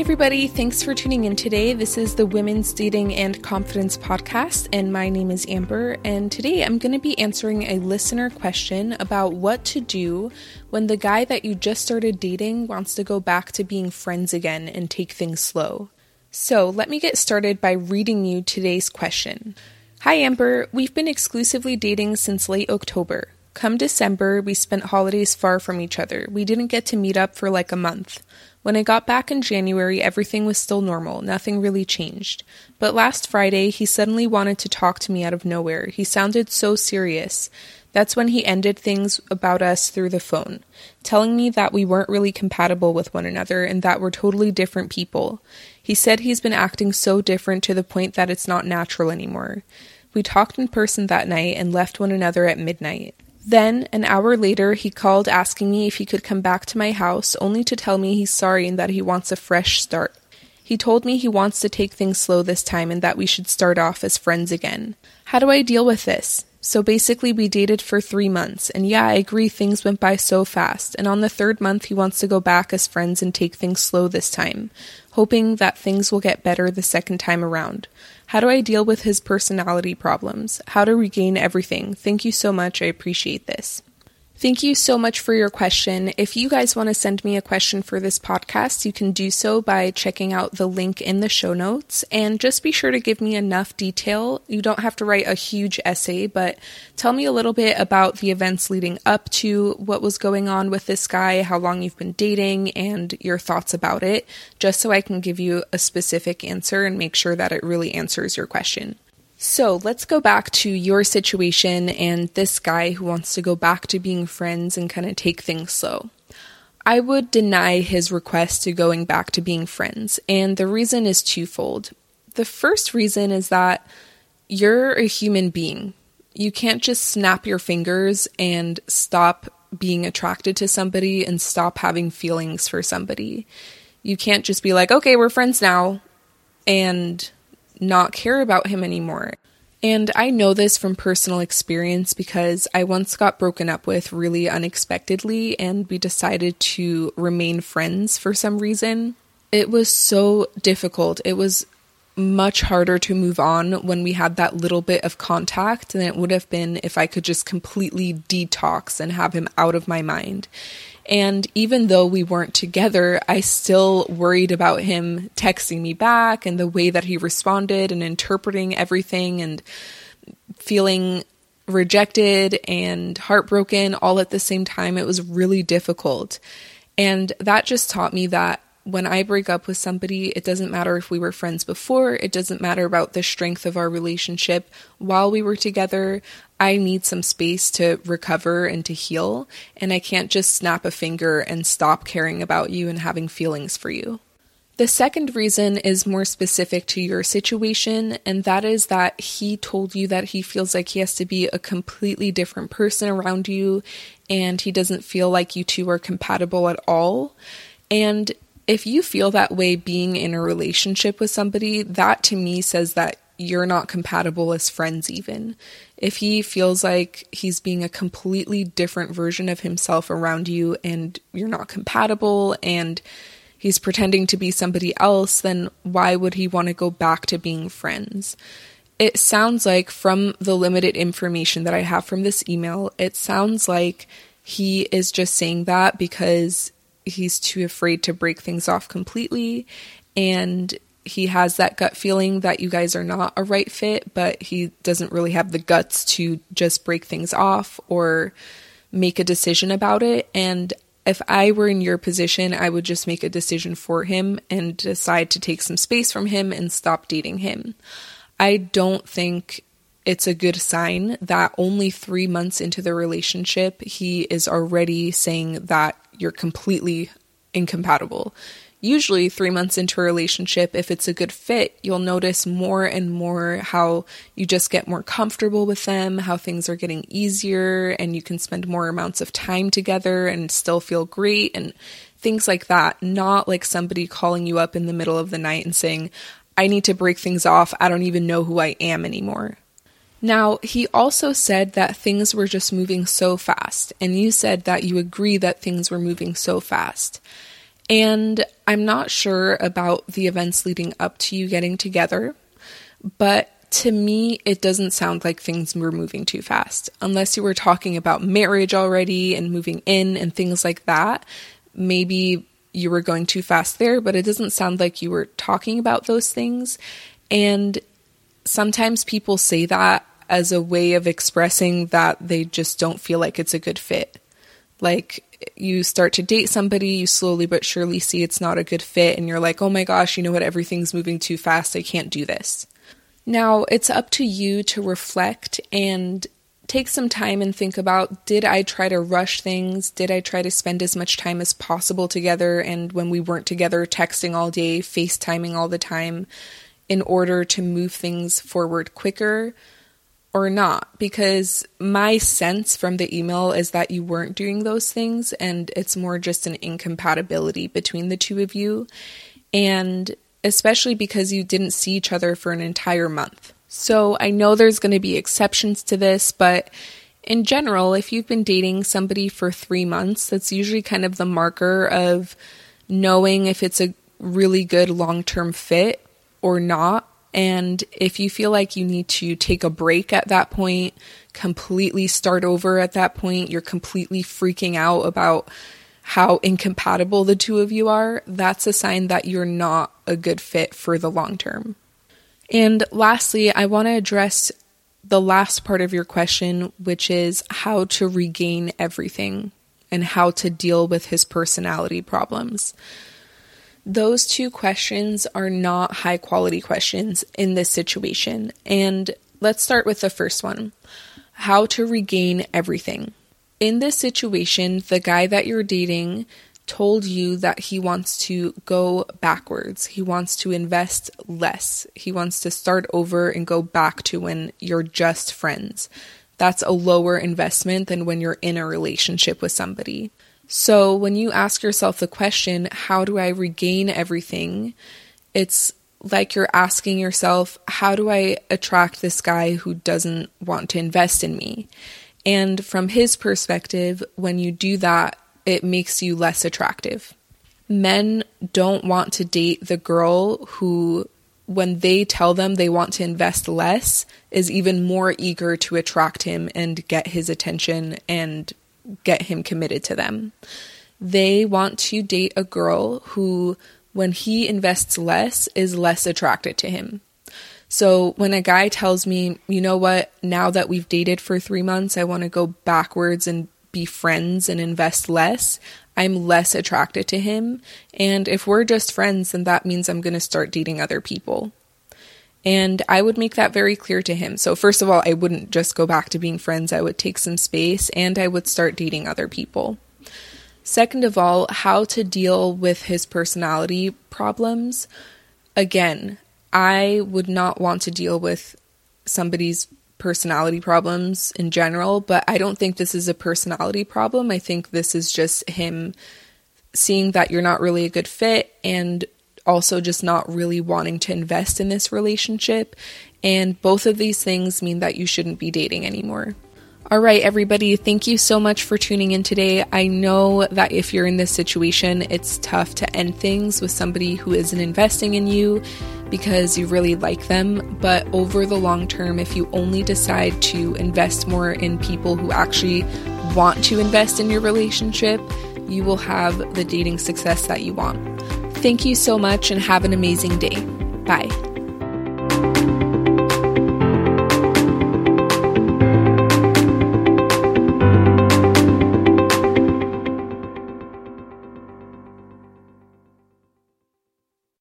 everybody. Thanks for tuning in today. This is the Women's Dating and Confidence Podcast, and my name is Amber. And today I'm going to be answering a listener question about what to do when the guy that you just started dating wants to go back to being friends again and take things slow. So let me get started by reading you today's question. Hi, Amber. We've been exclusively dating since late October. Come December, we spent holidays far from each other. We didn't get to meet up for like a month. When I got back in January, everything was still normal. Nothing really changed. But last Friday, he suddenly wanted to talk to me out of nowhere. He sounded so serious. That's when he ended things about us through the phone, telling me that we weren't really compatible with one another and that we're totally different people. He said he's been acting so different to the point that it's not natural anymore. We talked in person that night and left one another at midnight. Then, an hour later, he called asking me if he could come back to my house, only to tell me he's sorry and that he wants a fresh start. He told me he wants to take things slow this time and that we should start off as friends again. How do I deal with this? So basically, we dated for three months, and yeah, I agree things went by so fast. And on the third month, he wants to go back as friends and take things slow this time, hoping that things will get better the second time around. How do I deal with his personality problems? How to regain everything? Thank you so much. I appreciate this. Thank you so much for your question. If you guys want to send me a question for this podcast, you can do so by checking out the link in the show notes. And just be sure to give me enough detail. You don't have to write a huge essay, but tell me a little bit about the events leading up to what was going on with this guy, how long you've been dating, and your thoughts about it, just so I can give you a specific answer and make sure that it really answers your question. So let's go back to your situation and this guy who wants to go back to being friends and kind of take things slow. I would deny his request to going back to being friends, and the reason is twofold. The first reason is that you're a human being. You can't just snap your fingers and stop being attracted to somebody and stop having feelings for somebody. You can't just be like, okay, we're friends now, and not care about him anymore. And I know this from personal experience because I once got broken up with really unexpectedly and we decided to remain friends for some reason. It was so difficult. It was much harder to move on when we had that little bit of contact than it would have been if I could just completely detox and have him out of my mind. And even though we weren't together, I still worried about him texting me back and the way that he responded and interpreting everything and feeling rejected and heartbroken all at the same time. It was really difficult. And that just taught me that when I break up with somebody, it doesn't matter if we were friends before, it doesn't matter about the strength of our relationship while we were together. I need some space to recover and to heal, and I can't just snap a finger and stop caring about you and having feelings for you. The second reason is more specific to your situation, and that is that he told you that he feels like he has to be a completely different person around you, and he doesn't feel like you two are compatible at all. And if you feel that way being in a relationship with somebody, that to me says that you're not compatible as friends, even. If he feels like he's being a completely different version of himself around you and you're not compatible and he's pretending to be somebody else, then why would he want to go back to being friends? It sounds like, from the limited information that I have from this email, it sounds like he is just saying that because he's too afraid to break things off completely and he has that gut feeling that you guys are not a right fit, but he doesn't really have the guts to just break things off or make a decision about it. And if I were in your position, I would just make a decision for him and decide to take some space from him and stop dating him. I don't think it's a good sign that only three months into the relationship, he is already saying that you're completely incompatible. Usually, three months into a relationship, if it's a good fit, you'll notice more and more how you just get more comfortable with them, how things are getting easier, and you can spend more amounts of time together and still feel great and things like that. Not like somebody calling you up in the middle of the night and saying, I need to break things off. I don't even know who I am anymore. Now, he also said that things were just moving so fast, and you said that you agree that things were moving so fast. And I'm not sure about the events leading up to you getting together, but to me, it doesn't sound like things were moving too fast. Unless you were talking about marriage already and moving in and things like that, maybe you were going too fast there, but it doesn't sound like you were talking about those things. And sometimes people say that as a way of expressing that they just don't feel like it's a good fit. Like you start to date somebody, you slowly but surely see it's not a good fit, and you're like, oh my gosh, you know what? Everything's moving too fast. I can't do this. Now, it's up to you to reflect and take some time and think about did I try to rush things? Did I try to spend as much time as possible together? And when we weren't together, texting all day, FaceTiming all the time in order to move things forward quicker or not? Because my sense from the email is that you weren't doing those things and it's more just an incompatibility between the two of you. And especially because you didn't see each other for an entire month. So I know there's going to be exceptions to this, but in general, if you've been dating somebody for three months, that's usually kind of the marker of knowing if it's a really good long term fit or not. And if you feel like you need to take a break at that point, completely start over at that point, you're completely freaking out about how incompatible the two of you are, that's a sign that you're not a good fit for the long term. And lastly, I want to address the last part of your question, which is how to regain everything and how to deal with his personality problems. Those two questions are not high quality questions in this situation. And let's start with the first one how to regain everything in this situation, the guy that you're dating told you that he wants to go backwards. He wants to invest less. He wants to start over and go back to when you're just friends. That's a lower investment than when you're in a relationship with somebody. So when you ask yourself the question, how do I regain everything? It's like you're asking yourself, how do I attract this guy who doesn't want to invest in me? And from his perspective, when you do that, it makes you less attractive. Men don't want to date the girl who, when they tell them they want to invest less, is even more eager to attract him and get his attention and get him committed to them. They want to date a girl who, when he invests less, is less attracted to him. So when a guy tells me, you know what, now that we've dated for three months, I want to go backwards and be friends and invest less, I'm less attracted to him. And if we're just friends, then that means I'm going to start dating other people. And I would make that very clear to him. So, first of all, I wouldn't just go back to being friends, I would take some space and I would start dating other people. Second of all, how to deal with his personality problems. Again, I would not want to deal with somebody's personality problems in general, but I don't think this is a personality problem. I think this is just him seeing that you're not really a good fit and also just not really wanting to invest in this relationship. And both of these things mean that you shouldn't be dating anymore. All right, everybody, thank you so much for tuning in today. I know that if you're in this situation, it's tough to end things with somebody who isn't investing in you because you really like them. But over the long term, if you only decide to invest more in people who actually want to invest in your relationship, you will have the dating success that you want. Thank you so much and have an amazing day. Bye.